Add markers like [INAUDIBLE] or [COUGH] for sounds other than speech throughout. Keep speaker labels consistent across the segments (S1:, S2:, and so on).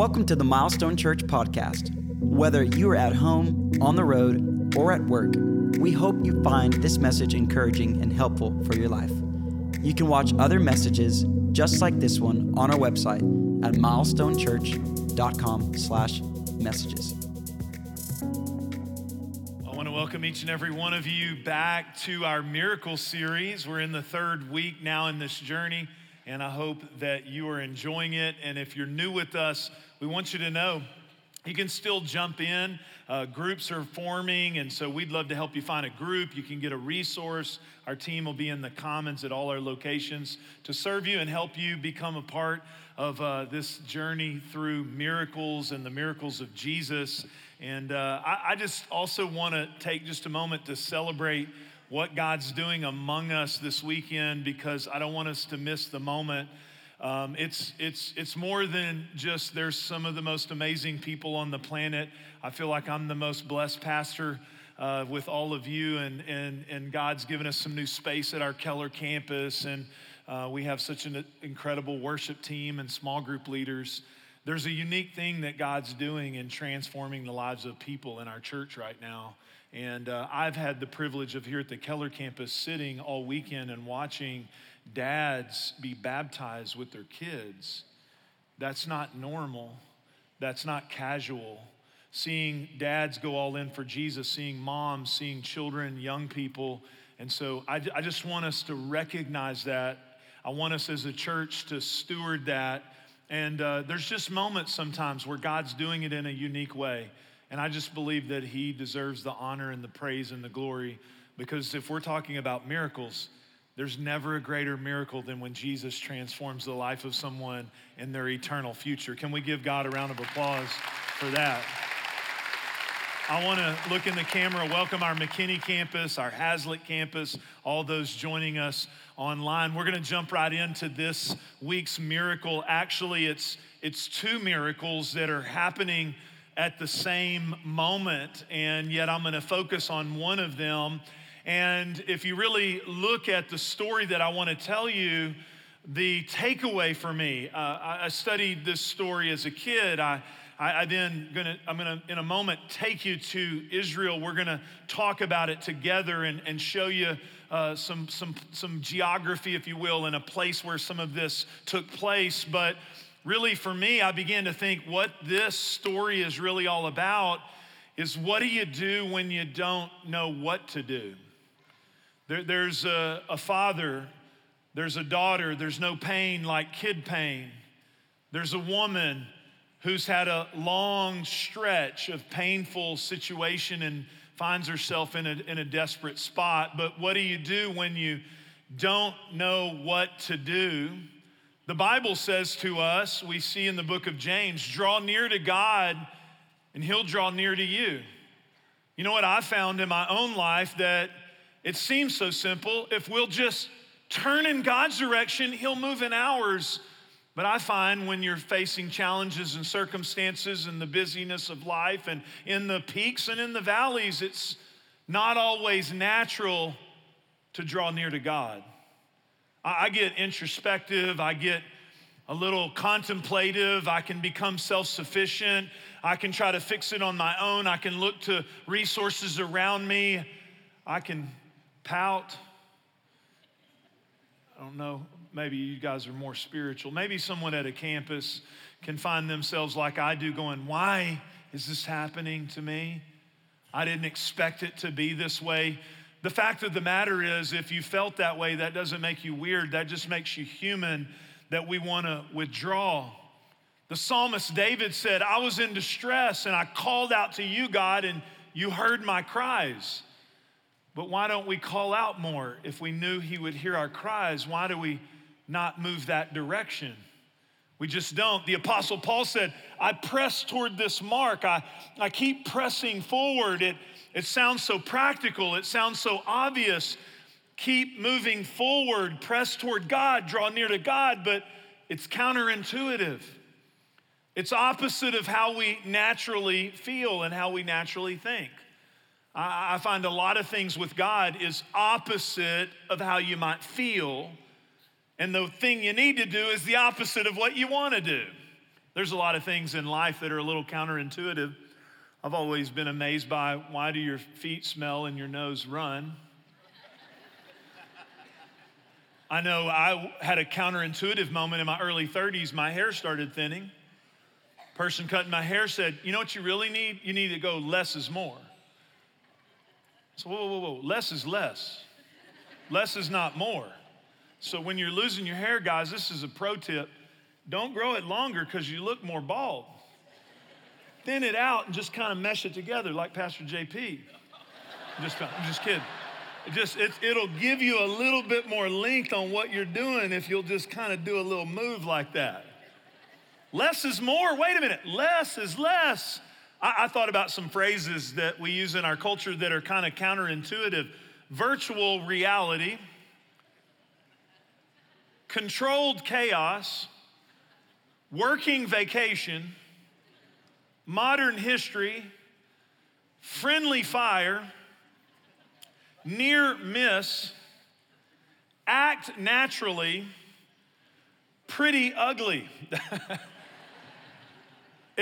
S1: Welcome to the Milestone Church podcast. Whether you are at home, on the road, or at work, we hope you find this message encouraging and helpful for your life. You can watch other messages just like this one on our website at milestonechurch.com/messages.
S2: I want to welcome each and every one of you back to our miracle series. We're in the third week now in this journey, and I hope that you are enjoying it. And if you're new with us, we want you to know you can still jump in. Uh, groups are forming, and so we'd love to help you find a group. You can get a resource. Our team will be in the commons at all our locations to serve you and help you become a part of uh, this journey through miracles and the miracles of Jesus. And uh, I, I just also want to take just a moment to celebrate what God's doing among us this weekend because I don't want us to miss the moment um, it's, it's, it's more than just there's some of the most amazing people on the planet. I feel like I'm the most blessed pastor uh, with all of you, and, and, and God's given us some new space at our Keller campus, and uh, we have such an incredible worship team and small group leaders. There's a unique thing that God's doing in transforming the lives of people in our church right now. And uh, I've had the privilege of here at the Keller campus sitting all weekend and watching dads be baptized with their kids. That's not normal. That's not casual. Seeing dads go all in for Jesus, seeing moms, seeing children, young people. And so I, I just want us to recognize that. I want us as a church to steward that. And uh, there's just moments sometimes where God's doing it in a unique way. And I just believe that He deserves the honor and the praise and the glory because if we're talking about miracles, there's never a greater miracle than when Jesus transforms the life of someone in their eternal future. Can we give God a round of applause for that? I want to look in the camera, welcome our McKinney campus, our Haslet campus, all those joining us online. We're going to jump right into this week's miracle. Actually, it's it's two miracles that are happening at the same moment, and yet I'm going to focus on one of them and if you really look at the story that I want to tell you, the takeaway for me, uh, I, studied this story as a kid. I, I, then gonna, I'm gonna, in a moment, take you to Israel. We're gonna talk about it together and, and show you uh, some, some, some geography, if you will, in a place where some of this took place. But really, for me, I began to think what this story is really all about is what do you do when you don't know what to do? There, there's a, a father, there's a daughter, there's no pain like kid pain. There's a woman who's had a long stretch of painful situation and finds herself in a, in a desperate spot. But what do you do when you don't know what to do? The Bible says to us, we see in the book of James, draw near to God and he'll draw near to you. You know what I found in my own life that it seems so simple. If we'll just turn in God's direction, He'll move in ours. But I find when you're facing challenges and circumstances and the busyness of life and in the peaks and in the valleys, it's not always natural to draw near to God. I get introspective, I get a little contemplative, I can become self sufficient, I can try to fix it on my own, I can look to resources around me, I can pout. I don't know, maybe you guys are more spiritual. Maybe someone at a campus can find themselves like I do, going, Why is this happening to me? I didn't expect it to be this way. The fact of the matter is, if you felt that way, that doesn't make you weird. That just makes you human that we want to withdraw. The psalmist David said, I was in distress and I called out to you, God, and you heard my cries. But why don't we call out more? If we knew He would hear our cries, why do we not move that direction? We just don't. The Apostle Paul said, I press toward this mark. I, I keep pressing forward. It, it sounds so practical, it sounds so obvious. Keep moving forward, press toward God, draw near to God, but it's counterintuitive. It's opposite of how we naturally feel and how we naturally think. I, find a lot of things with God is opposite of how you might feel. And the thing you need to do is the opposite of what you want to do. There's a lot of things in life that are a little counterintuitive. I've always been amazed by why do your feet smell and your nose run? I know I had a counterintuitive moment in my early 30s. My hair started thinning. Person cutting my hair said, You know what you really need? You need to go less is more. So, whoa, whoa, whoa, less is less. Less is not more. So, when you're losing your hair, guys, this is a pro tip don't grow it longer because you look more bald. Thin it out and just kind of mesh it together like Pastor JP. Just, I'm just kidding. It just it, it'll give you a little bit more length on what you're doing if you'll just kind of do a little move like that. Less is more. Wait a minute. Less is less. I, I thought about some phrases that we use in our culture that are kind of counterintuitive. Virtual reality, controlled chaos, working vacation, modern history, friendly fire, near miss, act naturally, pretty ugly. [LAUGHS]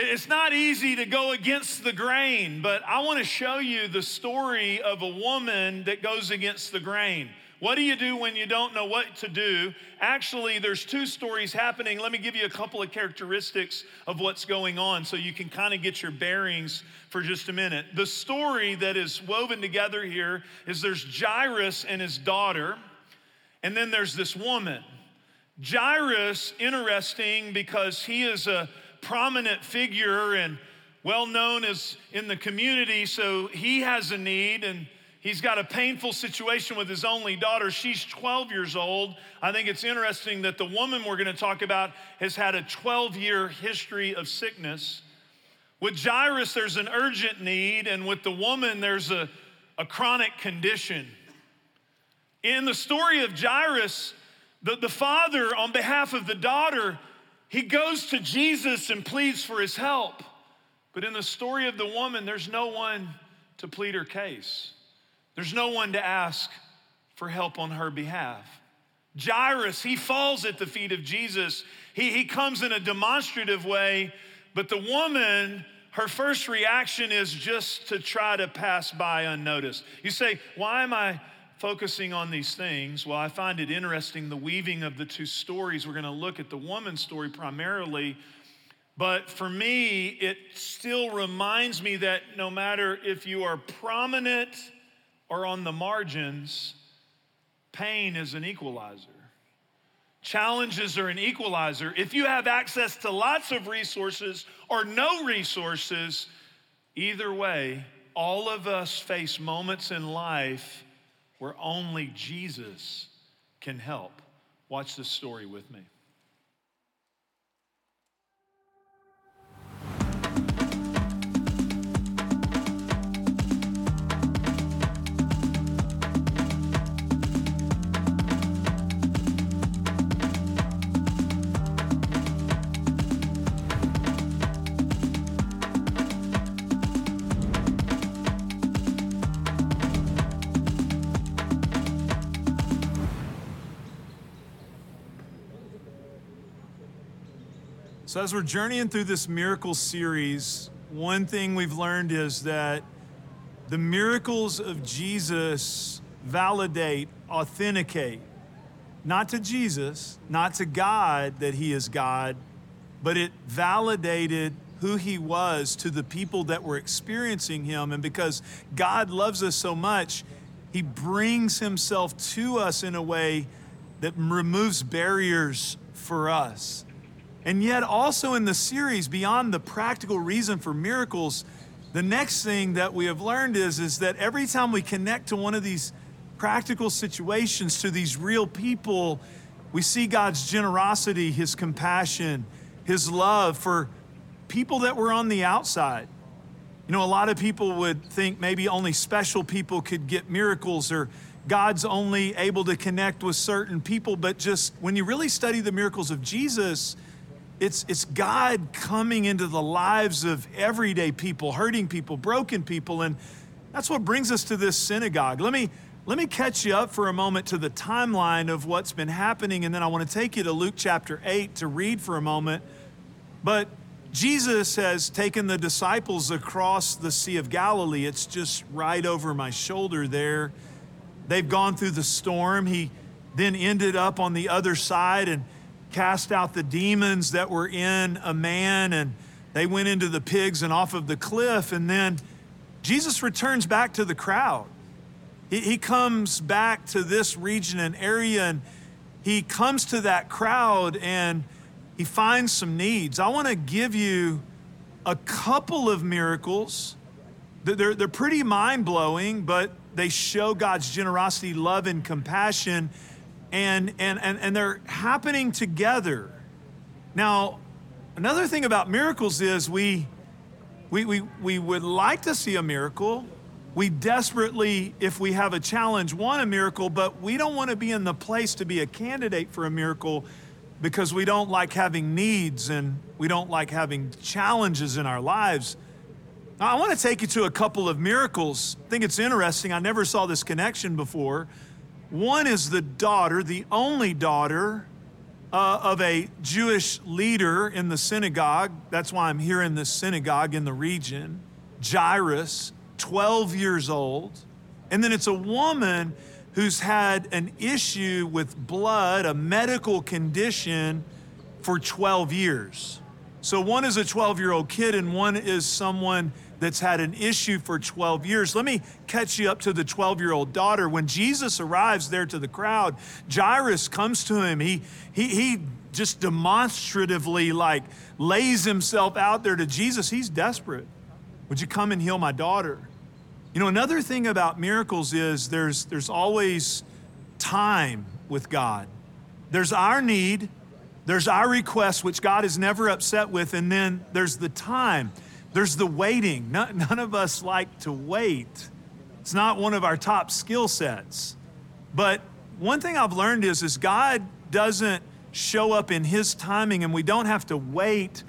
S2: it's not easy to go against the grain, but I want to show you the story of a woman that goes against the grain. What do you do when you don't know what to do? Actually, there's two stories happening. Let me give you a couple of characteristics of what's going on so you can kind of get your bearings for just a minute. The story that is woven together here is there's Jairus and his daughter, and then there's this woman. Jairus, interesting because he is a prominent figure and well known as in the community, so he has a need and He's got a painful situation with his only daughter. She's 12 years old. I think it's interesting that the woman we're going to talk about has had a 12 year history of sickness. With Jairus, there's an urgent need, and with the woman, there's a, a chronic condition. In the story of Jairus, the, the father, on behalf of the daughter, he goes to Jesus and pleads for his help. But in the story of the woman, there's no one to plead her case. There's no one to ask for help on her behalf. Jairus, he falls at the feet of Jesus. He, he comes in a demonstrative way, but the woman, her first reaction is just to try to pass by unnoticed. You say, Why am I focusing on these things? Well, I find it interesting the weaving of the two stories. We're going to look at the woman's story primarily. But for me, it still reminds me that no matter if you are prominent, or on the margins, pain is an equalizer. Challenges are an equalizer. If you have access to lots of resources or no resources, either way, all of us face moments in life where only Jesus can help. Watch this story with me. So, as we're journeying through this miracle series, one thing we've learned is that the miracles of Jesus validate, authenticate, not to Jesus, not to God that He is God, but it validated who He was to the people that were experiencing Him. And because God loves us so much, He brings Himself to us in a way that removes barriers for us. And yet, also in the series, beyond the practical reason for miracles, the next thing that we have learned is, is that every time we connect to one of these practical situations, to these real people, we see God's generosity, His compassion, His love for people that were on the outside. You know, a lot of people would think maybe only special people could get miracles or God's only able to connect with certain people, but just when you really study the miracles of Jesus, it's, it's God coming into the lives of everyday people, hurting people, broken people. And that's what brings us to this synagogue. Let me, let me catch you up for a moment to the timeline of what's been happening. And then I want to take you to Luke chapter 8 to read for a moment. But Jesus has taken the disciples across the Sea of Galilee. It's just right over my shoulder there. They've gone through the storm. He then ended up on the other side and cast out the demons that were in a man, and they went into the pigs and off of the cliff. And then Jesus returns back to the crowd. He, he comes back to this region and area, and he comes to that crowd and he finds some needs. I want to give you a couple of miracles. They're, they're pretty mind blowing, but they show God's generosity, love, and compassion and, and, and, and they're happening together. Now, another thing about miracles is we, we, we, we would like to see a miracle. We desperately, if we have a challenge, want a miracle, but we don't want to be in the place to be a candidate for a miracle because we don't like having needs and we don't like having challenges in our lives. Now, I want to take you to a couple of miracles. I think it's interesting. I never saw this connection before. One is the daughter, the only daughter uh, of a Jewish leader in the synagogue. That's why I'm here in this synagogue in the region. Jairus, 12 years old. And then it's a woman who's had an issue with blood, a medical condition, for 12 years. So one is a 12 year old kid, and one is someone that's had an issue for 12 years. Let me catch you up to the 12 year old daughter. When Jesus arrives there to the crowd, Jairus comes to him. He, he, he just demonstratively like lays himself out there to Jesus. He's desperate. Would you come and heal my daughter? You know, another thing about miracles is there's, there's always time with God. There's our need, there's our request, which God is never upset with, and then there's the time. There's the waiting. None of us like to wait. It's not one of our top skill sets. But one thing I've learned is, is God doesn't show up in his timing and we don't have to wait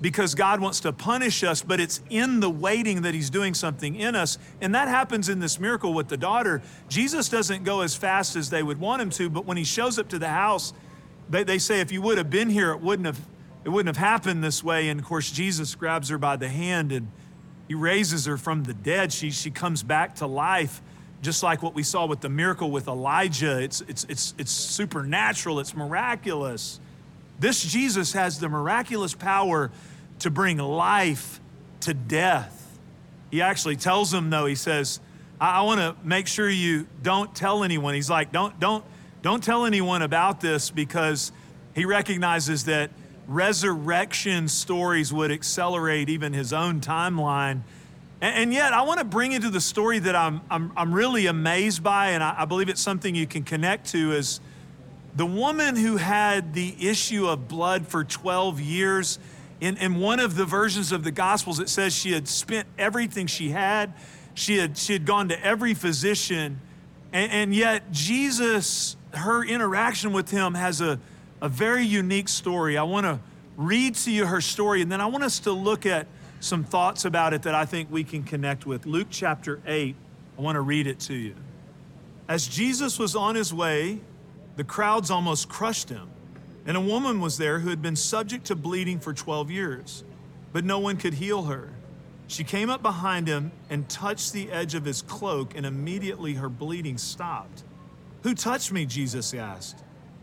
S2: because God wants to punish us, but it's in the waiting that He's doing something in us. And that happens in this miracle with the daughter. Jesus doesn't go as fast as they would want him to, but when He shows up to the house, they, they say, if you would have been here, it wouldn't have it wouldn't have happened this way. And of course, Jesus grabs her by the hand and he raises her from the dead. She, she comes back to life, just like what we saw with the miracle with Elijah. It's, it's, it's, it's supernatural, it's miraculous. This Jesus has the miraculous power to bring life to death. He actually tells them, though, he says, I, I want to make sure you don't tell anyone. He's like, don't, don't, don't tell anyone about this because he recognizes that resurrection stories would accelerate even his own timeline. And, yet, I want to bring into the story that I'm, I'm, I'm really amazed by, and I, I believe it's something you can connect to, is the woman who had the issue of blood for 12 years. In, in one of the versions of the Gospels, it says she had spent everything she had. She had, she had gone to every physician. And, and yet, Jesus, her interaction with him has a, a very unique story. I want to read to you her story, and then I want us to look at some thoughts about it that I think we can connect with. Luke chapter 8, I want to read it to you. As Jesus was on his way, the crowds almost crushed him, and a woman was there who had been subject to bleeding for 12 years, but no one could heal her. She came up behind him and touched the edge of his cloak, and immediately her bleeding stopped. Who touched me? Jesus asked.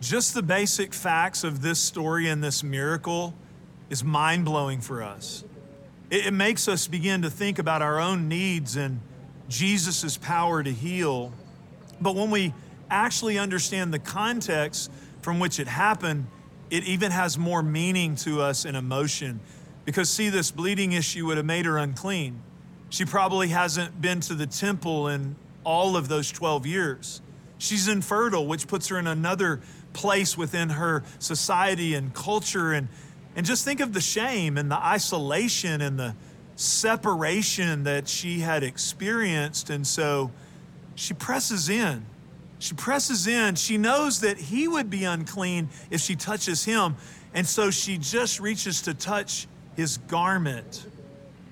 S2: Just the basic facts of this story and this miracle is mind blowing for us. It, it, makes us begin to think about our own needs and Jesus' power to heal. But when we actually understand the context from which it happened, it even has more meaning to us and emotion. Because, see, this bleeding issue would have made her unclean. She probably hasn't been to the temple in all of those 12 years. She's infertile, which puts her in another place within her society and culture. And,
S3: And just think of the shame and the isolation and the separation that she had experienced. And so she presses in. She presses in. She knows that he would be unclean if she touches him. And so she just reaches to touch his garment.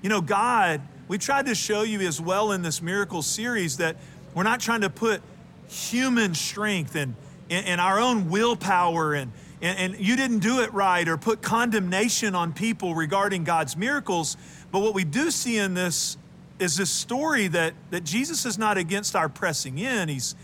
S3: You know, God, we tried to show you as well in this miracle series that we're not trying to put human strength and, and, and our own willpower and, and, and you didn't do it right or put condemnation on people regarding God's miracles. But what we do see in this is this story that, that Jesus is not against our pressing in. He's,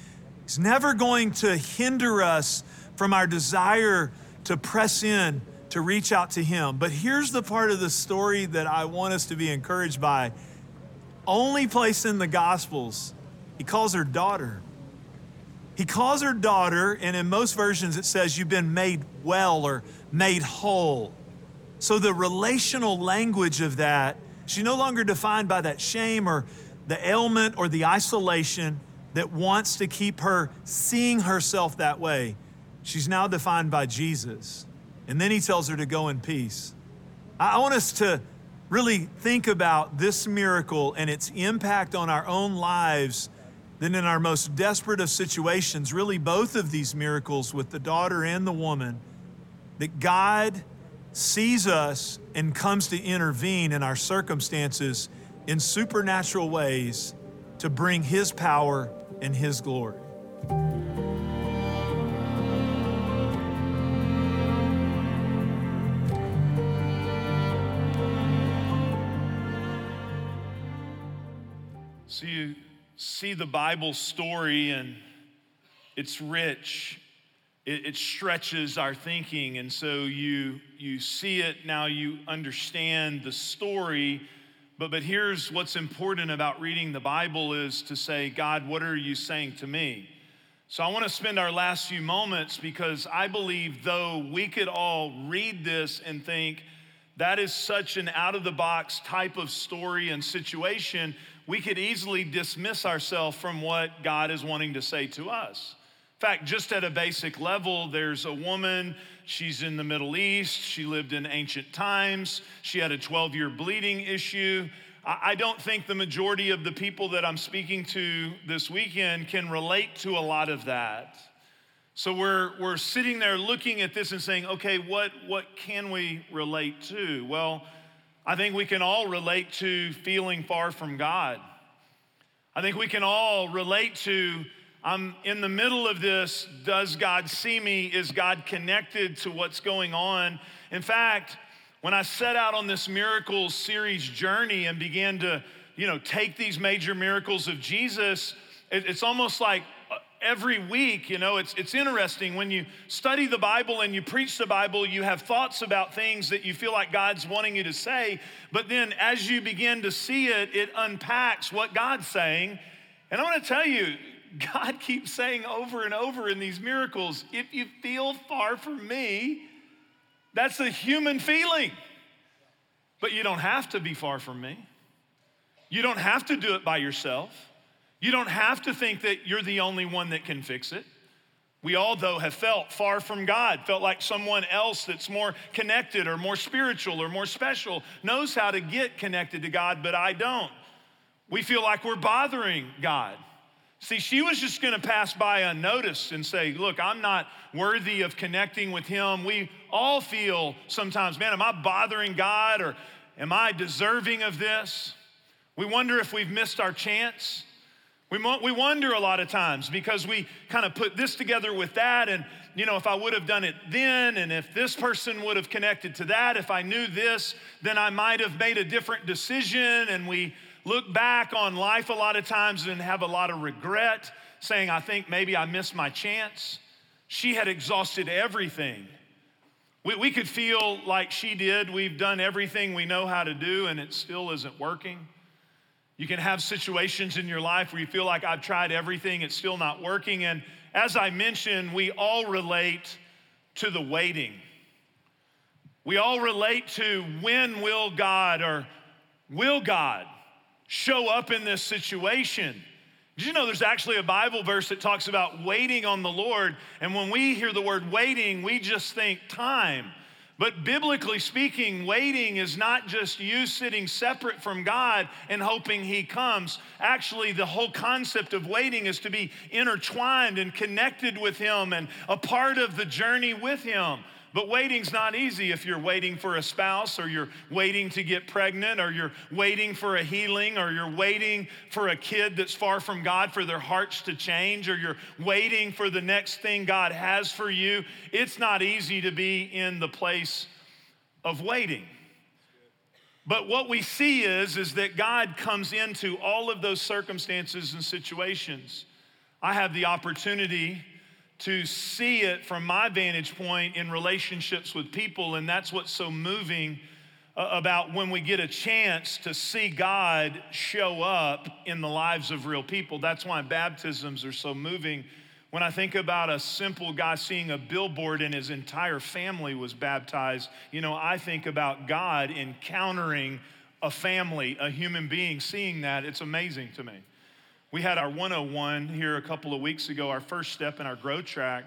S3: he's never going to hinder us from our desire to press in, to reach out to Him. But here's the part of the story that I want us to be encouraged by. Only place in the Gospels, He calls her daughter. He calls her daughter, and in most versions it says, You've been made well or made whole. So the relational language of that, she's no longer defined by that shame or the ailment or the isolation that wants to keep her seeing herself that way. She's now defined by Jesus. And then he tells her to go in peace. I want us to really think about this miracle and its impact on our own lives then, in our most desperate of situations, really both of these miracles with the daughter and the woman, that God sees us and comes to intervene in our circumstances in supernatural ways to bring His power and His glory.
S2: See the Bible story and it's rich. It, it, stretches our thinking. And so you, you see it, now you understand the story. But, but here's what's important about reading the Bible is to say, God, what are you saying to me? So I want to spend our last few moments because I believe though we could all read this and think that is such an out of the box type of story and situation, we could easily dismiss ourselves from what God is wanting to say to us. In fact, just at a basic level, there's a woman, she's in the Middle East, she lived in ancient times, she had a 12 year bleeding issue. I don't think the majority of the people that I'm speaking to this weekend can relate to a lot of that. So we're, we're sitting there looking at this and saying, okay, what, what can we relate to? Well, I think we can all relate to feeling far from God. I think we can all relate to I'm in the middle of this. Does God see me? Is God connected to what's going on? In fact, when I set out on this miracle series journey and began to, you know, take these major miracles of Jesus, it's almost like every week, you know, it's, it's interesting. When you study the Bible and you preach the Bible, you have thoughts about things that you feel like God's wanting you to say. But then as you begin to see it, it unpacks what God's saying. And I want to tell you, God keeps saying over and over in these miracles if you feel far from me, that's a human feeling. But you don't have to be far from me. You don't have to do it by yourself. You don't have to think that you're the only one that can fix it. We all, though, have felt far from God, felt like someone else that's more connected or more spiritual or more special knows how to get connected to God, but I don't. We feel like we're bothering God. See, she was just gonna pass by unnoticed and say, Look, I'm not worthy of connecting with Him. We all feel sometimes, man, am I bothering God or am I deserving of this? We wonder if we've missed our chance. We, we wonder a lot of times because we kind of put this together with that, and you know, if I would have done it then, and if this person would have connected to that, if I knew this, then I might have made a different decision. And we look back on life a lot of times and have a lot of regret, saying, I think maybe I missed my chance. She had exhausted everything. We, we could feel like she did. We've done everything we know how to do, and it still isn't working. You can have situations in your life where you feel like I've tried everything, it's still not working. And as I mentioned, we all relate to the waiting. We all relate to when will God or will God show up in this situation? Did you know there's actually a Bible verse that talks about waiting on the Lord? And when we hear the word waiting, we just think time. But biblically speaking, waiting is not just you sitting separate from God and hoping He comes. Actually, the whole concept of waiting is to be intertwined and connected with Him and a part of the journey with Him. But waiting's not easy if you're waiting for a spouse or you're waiting to get pregnant or you're waiting for a healing or you're waiting for a kid that's far from God for their hearts to change or you're waiting for the next thing God has for you. It's not easy to be in the place of waiting. But what we see is is that God comes into all of those circumstances and situations. I have the opportunity to see it from my vantage point in relationships with people. And that's what's so moving uh, about when we get a chance to see God show up in the lives of real people. That's why baptisms are so moving. When I think about a simple guy seeing a billboard and his entire family was baptized, you know, I think about God encountering a family, a human being, seeing that. It's amazing to me. We had our 101 here a couple of weeks ago, our first step in our growth track.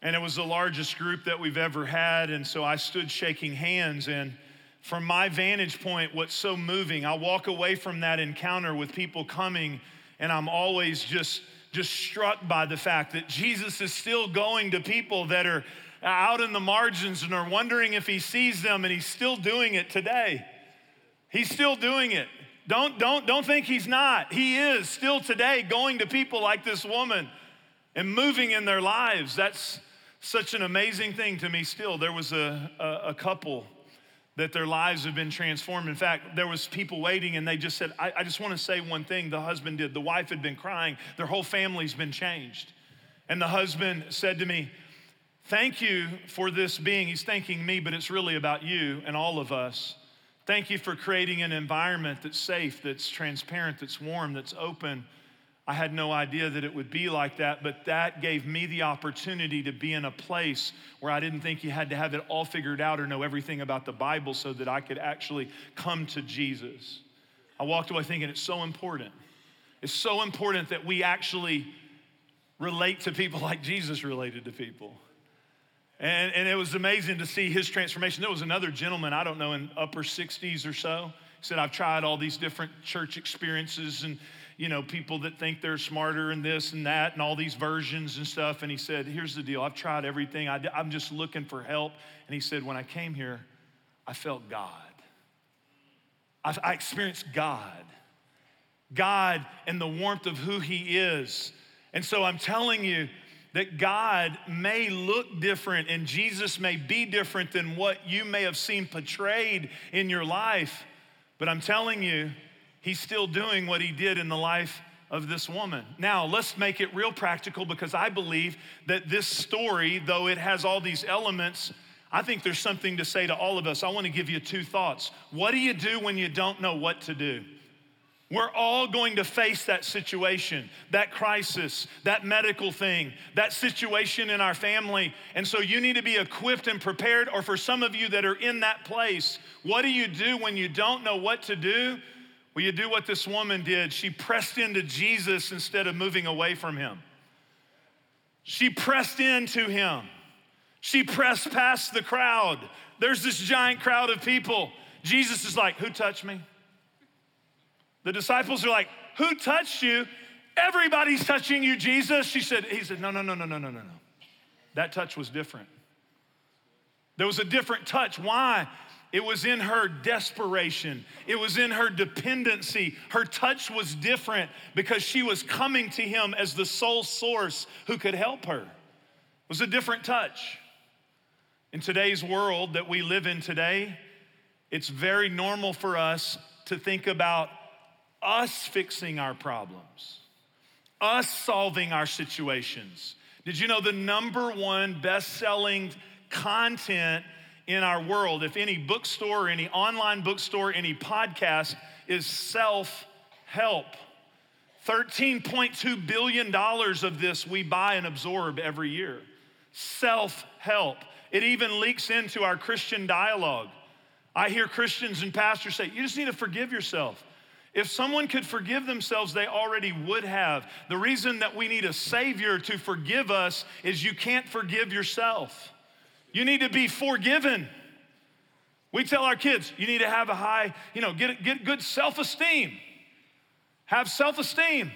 S2: And it was the largest group that we've ever had. And so I stood shaking hands. And from my vantage point, what's so moving, I walk away from that encounter with people coming, and I'm always just, just struck by the fact that Jesus is still going to people that are out in the margins and are wondering if he sees them, and he's still doing it today. He's still doing it. Don't, don't, don't think he's not. He is still today going to people like this woman and moving in their lives. That's such an amazing thing to me still. There was a, a, a couple that their lives have been transformed. In fact, there was people waiting and they just said, I, I just want to say one thing the husband did. The wife had been crying. Their whole family's been changed. And the husband said to me, Thank you for this being. He's thanking me, but it's really about you and all of us. Thank you for creating an environment that's safe, that's transparent, that's warm, that's open. I had no idea that it would be like that, but that gave me the opportunity to be in a place where I didn't think you had to have it all figured out or know everything about the Bible so that I could actually come to Jesus. I walked away thinking it's so important. It's so important that we actually relate to people like Jesus related to people. And, and it was amazing to see his transformation. There was another gentleman, I don't know, in upper 60s or so. He said, I've tried all these different church experiences and, you know, people that think they're smarter and this and that and all these versions and stuff. And he said, Here's the deal I've tried everything. I, I'm just looking for help. And he said, When I came here, I felt God. I, I experienced God. God and the warmth of who he is. And so I'm telling you, that God may look different and Jesus may be different than what you may have seen portrayed in your life. But I'm telling you, He's still doing what He did in the life of this woman. Now, let's make it real practical because I believe that this story, though it has all these elements, I think there's something to say to all of us. I want to give you two thoughts. What do you do when you don't know what to do? We're all going to face that situation, that crisis, that medical thing, that situation in our family. And so you need to be equipped and prepared. Or for some of you that are in that place, what do you do when you don't know what to do? Well, you do what this woman did. She pressed into Jesus instead of moving away from him. She pressed into him. She pressed past the crowd. There's this giant crowd of people. Jesus is like, Who touched me? The disciples are like, Who touched you? Everybody's touching you, Jesus. She said, He said, No, no, no, no, no, no, no, no. That touch was different. There was a different touch. Why? It was in her desperation. It was in her dependency. Her touch was different because she was coming to him as the sole source who could help her. It was a different touch. In today's world that we live in today, it's very normal for us to think about us fixing our problems, us solving our situations. Did you know the number one best selling content in our world, if any bookstore, any online bookstore, any podcast, is self help? $13.2 billion of this we buy and absorb every year. Self help. It even leaks into our Christian dialogue. I hear Christians and pastors say, You just need to forgive yourself. If someone could forgive themselves, they already would have. The reason that we need a Savior to forgive us is you can't forgive yourself. You need to be forgiven. We tell our kids, you need to have a high, you know, get, get good self esteem. Have self esteem.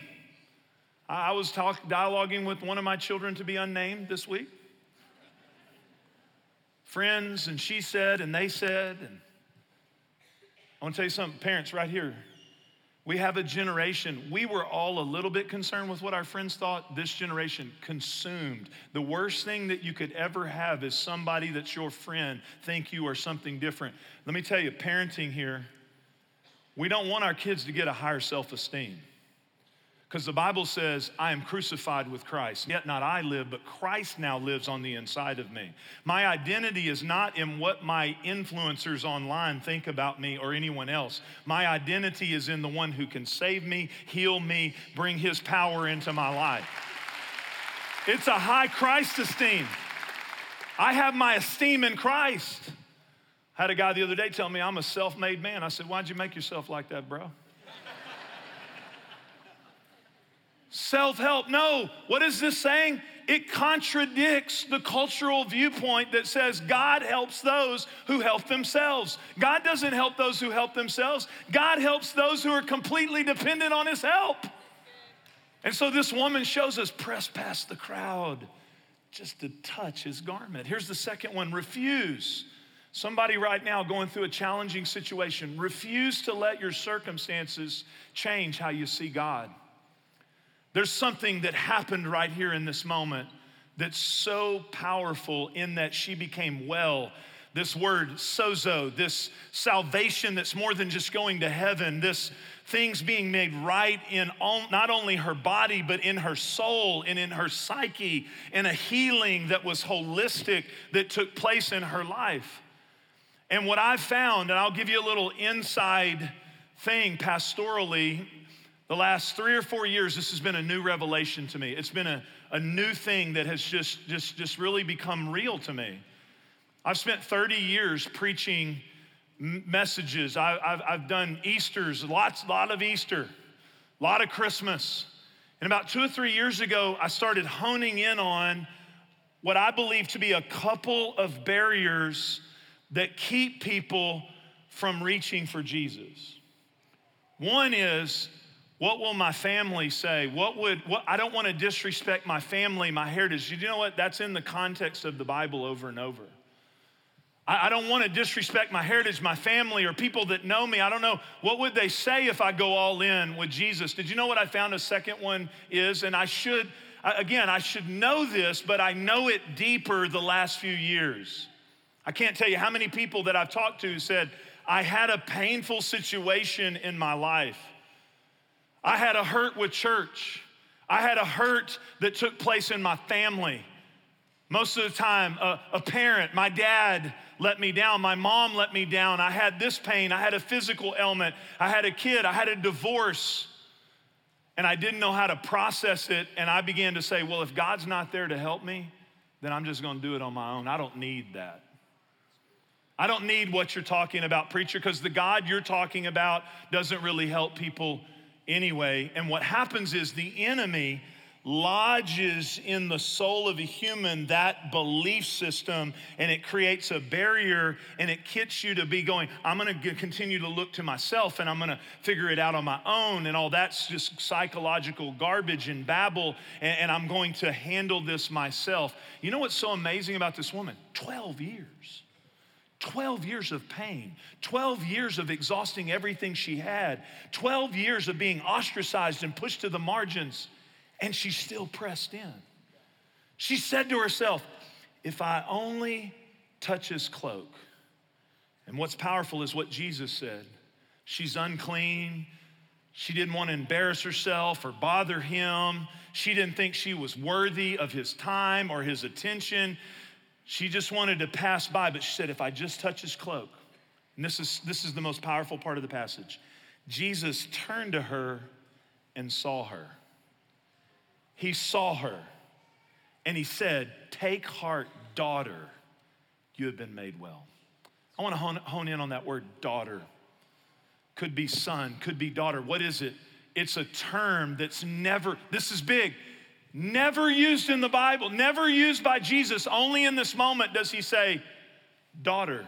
S2: I was talk, dialoguing with one of my children to be unnamed this week. Friends, and she said, and they said, and I want to tell you something, parents, right here. We have a generation, we were all a little bit concerned with what our friends thought. This generation consumed. The worst thing that you could ever have is somebody that's your friend think you are something different. Let me tell you, parenting here, we don't want our kids to get a higher self esteem. Because the Bible says, I am crucified with Christ. Yet not I live, but Christ now lives on the inside of me. My identity is not in what my influencers online think about me or anyone else. My identity is in the one who can save me, heal me, bring his power into my life. It's a high Christ esteem. I have my esteem in Christ. I had a guy the other day tell me I'm a self made man. I said, Why'd you make yourself like that, bro? Self help. No. What is this saying? It contradicts the cultural viewpoint that says God helps those who help themselves. God doesn't help those who help themselves, God helps those who are completely dependent on His help. And so this woman shows us press past the crowd just to touch his garment. Here's the second one refuse. Somebody right now going through a challenging situation, refuse to let your circumstances change how you see God. There's something that happened right here in this moment that's so powerful in that she became well. This word, sozo, this salvation that's more than just going to heaven, this things being made right in all, not only her body, but in her soul and in her psyche, and a healing that was holistic that took place in her life. And what I've found, and I'll give you a little inside thing pastorally the last three or four years, this has been a new revelation to me. It's been a, a new thing that has just, just, just really become real to me. I've spent 30 years preaching messages. I, have I've done Easters, lots, lot of Easter, a lot of Christmas. And about two or three years ago, I started honing in on what I believe to be a couple of barriers that keep people from reaching for Jesus. One is what will my family say? What would, what, I don't want to disrespect my family, my heritage. You know what? That's in the context of the Bible over and over. I, I don't want to disrespect my heritage, my family, or people that know me. I don't know. What would they say if I go all in with Jesus? Did you know what I found a second one is? And I should, again, I should know this, but I know it deeper the last few years. I can't tell you how many people that I've talked to said, I had a painful situation in my life. I had a hurt with church. I had a hurt that took place in my family. Most of the time, a, a, parent, my dad let me down, my mom let me down. I had this pain, I had a physical ailment, I had a kid, I had a divorce, and I didn't know how to process it. And I began to say, well, if God's not there to help me, then I'm just gonna do it on my own. I don't need that. I don't need what you're talking about, preacher, because the God you're talking about doesn't really help people anyway. And what happens is the enemy lodges in the soul of a human that belief system and it creates a barrier and it gets you to be going i'm going to continue to look to myself and i'm going to figure it out on my own and all that's just psychological garbage and babble and, and i'm going to handle this myself you know what's so amazing about this woman 12 years 12 years of pain, 12 years of exhausting everything she had, 12 years of being ostracized and pushed to the margins, and she still pressed in. She said to herself, If I only touch his cloak. And what's powerful is what Jesus said she's unclean. She didn't want to embarrass herself or bother him. She didn't think she was worthy of his time or his attention. She just wanted to pass by, but she said, If I just touch his cloak, and this is, this is the most powerful part of the passage Jesus turned to her and saw her. He saw her and he said, Take heart, daughter, you have been made well. I want to hone, hone in on that word, daughter. Could be son, could be daughter. What is it? It's a term that's never, this is big never used in the Bible, never used by Jesus. Only in this moment does he say, Daughter.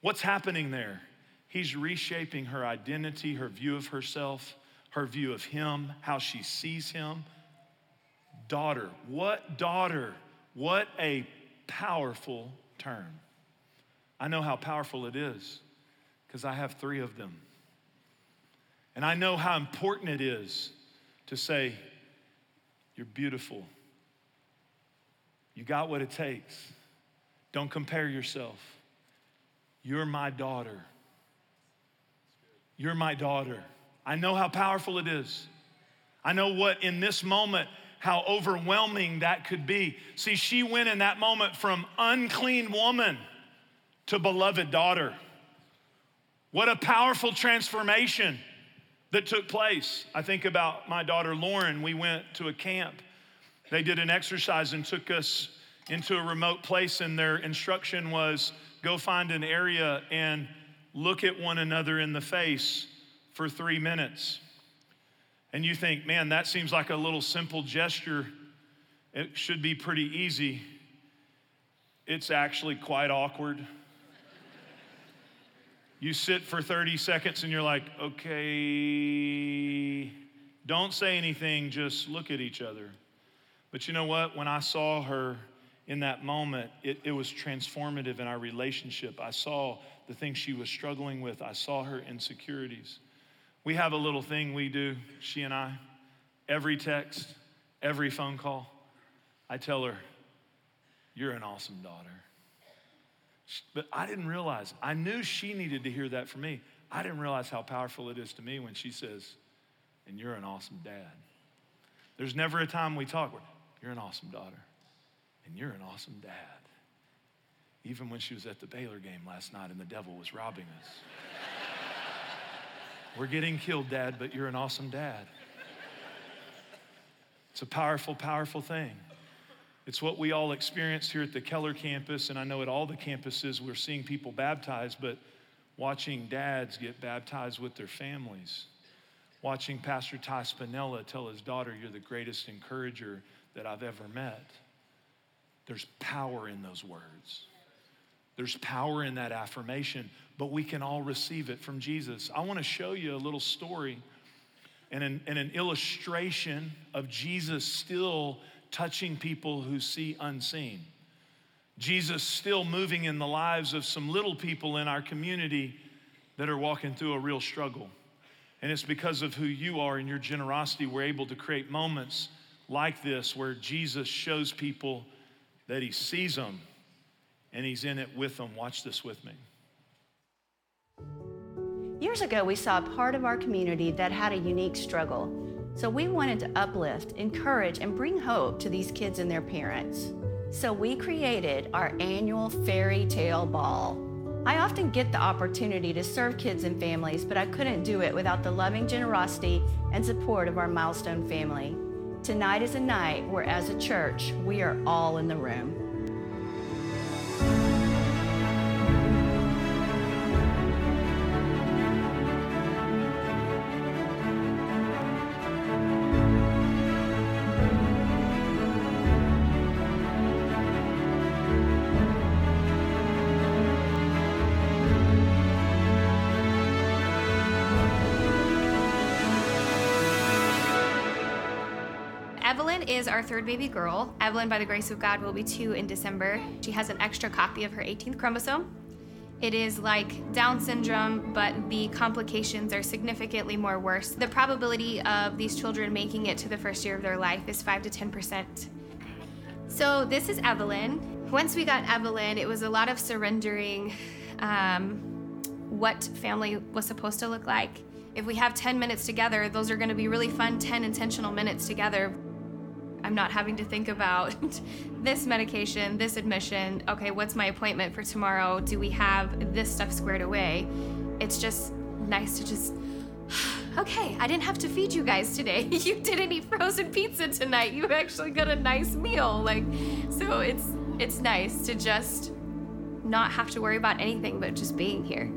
S2: What's happening there? He's reshaping her identity, her view of herself, her view of him, how she sees him. Daughter. What daughter? What a powerful term. I know how powerful it is because I have three of them. And I know how important it is to say, You're beautiful. You got what it takes. Don't compare yourself. You're my daughter. You're my daughter. I know how powerful it is. I know what in this moment, how overwhelming that could be. See, she went in that moment from unclean woman to beloved daughter. What a powerful transformation that took place. I think about my daughter Lauren. We went to a camp. They did an exercise and took us into a remote place, and their instruction was go find an area and look at one another in the face for three minutes. And you think, man, that seems like a little simple gesture. It should be pretty easy. It's actually quite awkward. You sit for 30 seconds and you're like, okay, don't say anything, just look at each other. But you know what? When I saw her in that moment, it, it was transformative in our relationship. I saw the things she was struggling with, I saw her insecurities. We have a little thing we do, she and I. Every text, every phone call, I tell her, You're an awesome daughter. But I didn't realize, I knew she needed to hear that from me. I didn't realize how powerful it is to me when she says, and you're an awesome dad. There's never a time we talk where you're an awesome daughter and you're an awesome dad. Even when she was at the Baylor game last night and the devil was robbing us. [LAUGHS] We're getting killed, Dad, but you're an awesome dad. It's a powerful, powerful thing. It's what we all experience here at the Keller campus, and I know at all the campuses we're seeing people baptized, but watching dads get baptized with their families. Watching Pastor Ty Spinella tell his daughter, You're the greatest encourager that I've ever met. There's power in those words. There's power in that affirmation, but we can all receive it from Jesus. I want to show you a little story and an, and an illustration of Jesus still touching people who see unseen. Jesus still moving in the lives of some little people in our community that are walking through a real struggle. And it's because of who you are and your generosity, we're able to create moments like this where Jesus shows people that he sees them and he's in it with them. Watch this with me.
S4: Years ago, we saw a part of our community that had a unique struggle. So we wanted to uplift, encourage, and bring hope to these kids and their parents. So we created our annual fairy tale ball. I often get the opportunity to serve kids and families, but I couldn't do it without the loving generosity and support of our milestone family. Tonight is a night where, as a church, we are all in the room.
S5: Evelyn is our third baby girl. Evelyn, by the grace of God, will be two in December. She has an extra copy of her 18th chromosome. It is like Down syndrome, but the complications are significantly more worse. The probability of these children making it to the first year of their life is 5 to 10%. So, this is Evelyn. Once we got Evelyn, it was a lot of surrendering um, what family was supposed to look like. If we have 10 minutes together, those are going to be really fun 10 intentional minutes together. I'm not having to think about [LAUGHS] this medication, this admission. Okay, what's my appointment for tomorrow? Do we have this stuff squared away? It's just nice to just, [SIGHS] okay, I didn't have to feed you guys today. [LAUGHS] You didn't eat frozen pizza tonight. You actually got a nice meal. Like, so it's it's nice to just not have to worry about anything but just being here,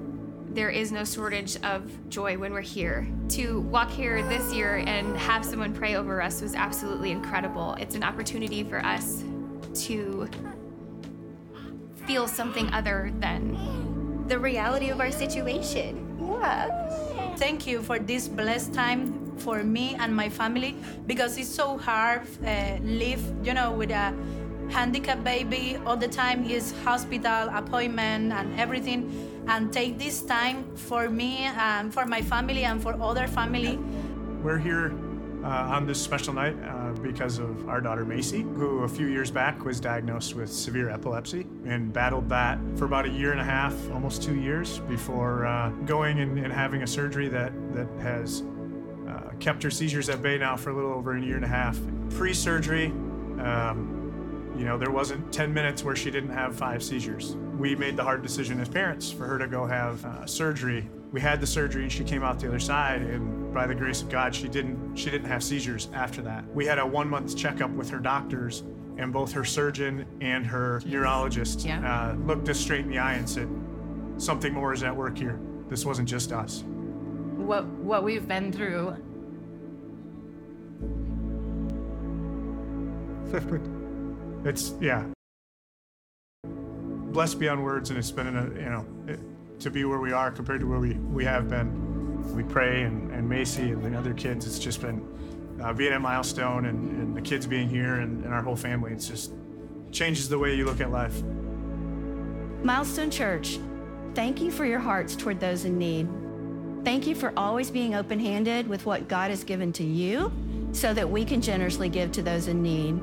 S5: there is no shortage of joy when we're here. To walk here this year and have someone pray over us was absolutely incredible. It's an opportunity for us to feel something other than the reality of our situation.
S6: Yeah. Thank you for this blessed time for me and my family because it's so hard uh, live, you know, with a handicapped baby all the time is hospital appointment and everything and take this time for me and for my family and for other family
S7: we're here uh, on this special night uh, because of our daughter Macy, who a few years back was diagnosed with severe epilepsy and battled that for about a year and a half, almost two years, before uh, going and, and, having a surgery that, that has uh, kept her seizures at bay now for a little over a year and a half. Pre surgery, um, you know, there wasn't 10 minutes where she didn't have five seizures. We made the hard decision as parents for her to go have uh, surgery. We had the surgery and she came out the other side and by the grace of God, she didn't she didn't have seizures after that. We had a 1 month checkup with her doctors and both her surgeon and her neurologist yeah. uh, looked us straight in the eye and said, "Something more is at work here. This wasn't just us."
S8: What what we've been through
S7: it's yeah. Blessed beyond words, and it's been a you know it, to be where we are compared to where we we have been. We pray and, and Macy and the other kids. It's just been uh, being at Milestone and, and the kids being here and, and our whole family. It's just changes the way you look at life.
S4: Milestone Church, thank you for your hearts toward those in need. Thank you for always being open handed with what God has given to you so that we can generously give to those in need.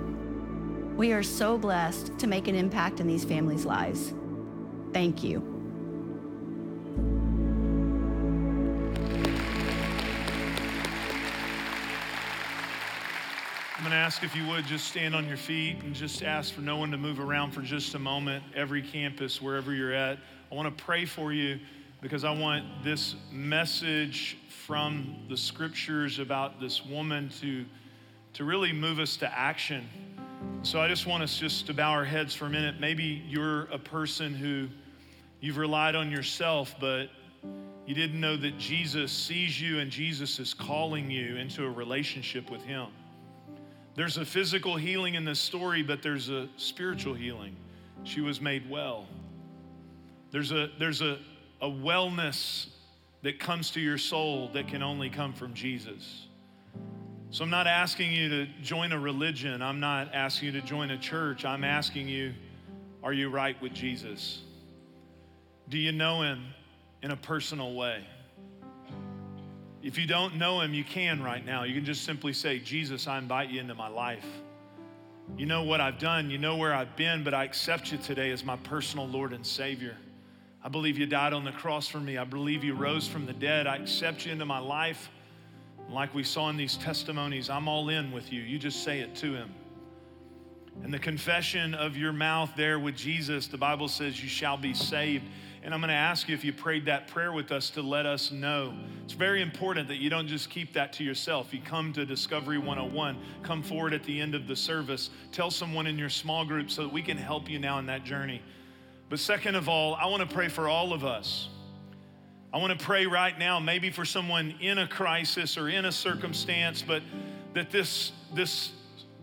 S4: We are so blessed to make an impact in these families' lives. Thank you.
S2: I'm going to ask if you would just stand on your feet and just ask for no one to move around for just a moment. Every campus, wherever you're at, I want to pray for you because I want this message from the scriptures about this woman to, to really move us to action. So I just want us just to bow our heads for a minute. Maybe you're a person who you've relied on yourself, but you didn't know that Jesus sees you and Jesus is calling you into a relationship with Him. There's a physical healing in this story, but there's a spiritual healing. She was made well. There's a, there's a, a wellness that comes to your soul that can only come from Jesus. So I'm not asking you to join a religion. I'm not asking you to join a church. I'm asking you, are you right with Jesus? Do you know him in a personal way? If you don't know him, you can right now. You can just simply say, Jesus, I invite you into my life. You know what I've done, you know where I've been, but I accept you today as my personal Lord and Savior. I believe you died on the cross for me. I believe you rose from the dead. I accept you into my life. Like we saw in these testimonies, I'm all in with you. You just say it to him. And the confession of your mouth there with Jesus, the Bible says you shall be saved. And I'm going to ask you if you prayed that prayer with us to let us know. It's very important that you don't just keep that to yourself. You come to Discovery 101, come forward at the end of the service, tell someone in your small group so that we can help you now in that journey. But second of all, I want to pray for all of us. I want to pray right now, maybe for someone in a crisis or in a circumstance, but that this, this,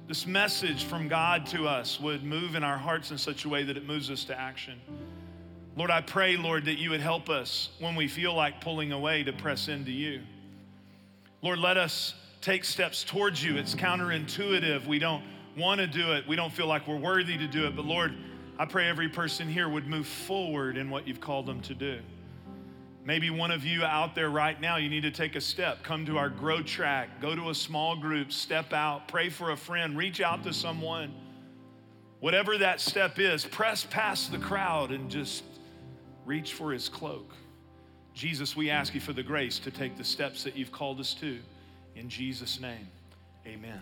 S2: this message from God to us would move in our hearts in such a way that it moves us to action. Lord, I pray, Lord, that you would help us when we feel like pulling away to press into you. Lord, let us take steps towards you. It's counterintuitive. We don't want to do it, we don't feel like we're worthy to do it. But Lord, I pray every person here would move forward in what you've called them to do. Maybe one of you out there right now, you need to take a step. Come to our Grow Track, go to a small group, step out, pray for a friend, reach out to someone. Whatever that step is, press past the crowd and just reach for his cloak. Jesus, we ask you for the grace to take the steps that you've called us to. In Jesus' name, amen.